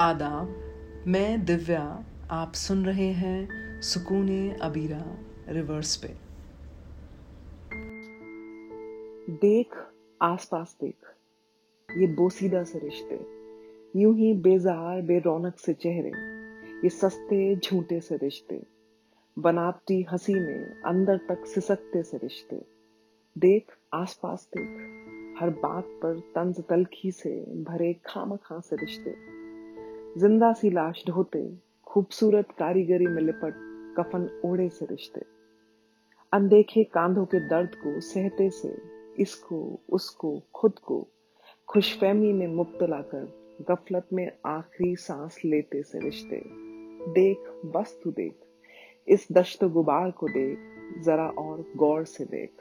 आदाब मैं दिव्या, आप सुन रहे हैं सुकून अबीरा, रिवर्स पे। देख, आसपास देख, ये बोसीदा से रिश्ते, यूँ ही बेजार, बेरौनक से चेहरे, ये सस्ते, झूठे से रिश्ते, बनावटी हँसी में अंदर तक सिसकते से रिश्ते। देख, आसपास देख, हर बात पर तंज तलखी से भरे खाम खां से रिश्ते। ज़िंदा सी लाश ढोते, खूबसूरत कारीगरी में लिपट, कफन ओढ़े से रिश्ते। अनदेखे कांधों के दर्द को सहते से, इसको, उसको, खुद को खुशफहमी में मुब्तला कर गफलत में आखिरी सांस लेते से रिश्ते। देख, बस तू देख, इस दश्त गुबार को देख, जरा और गौर से देख।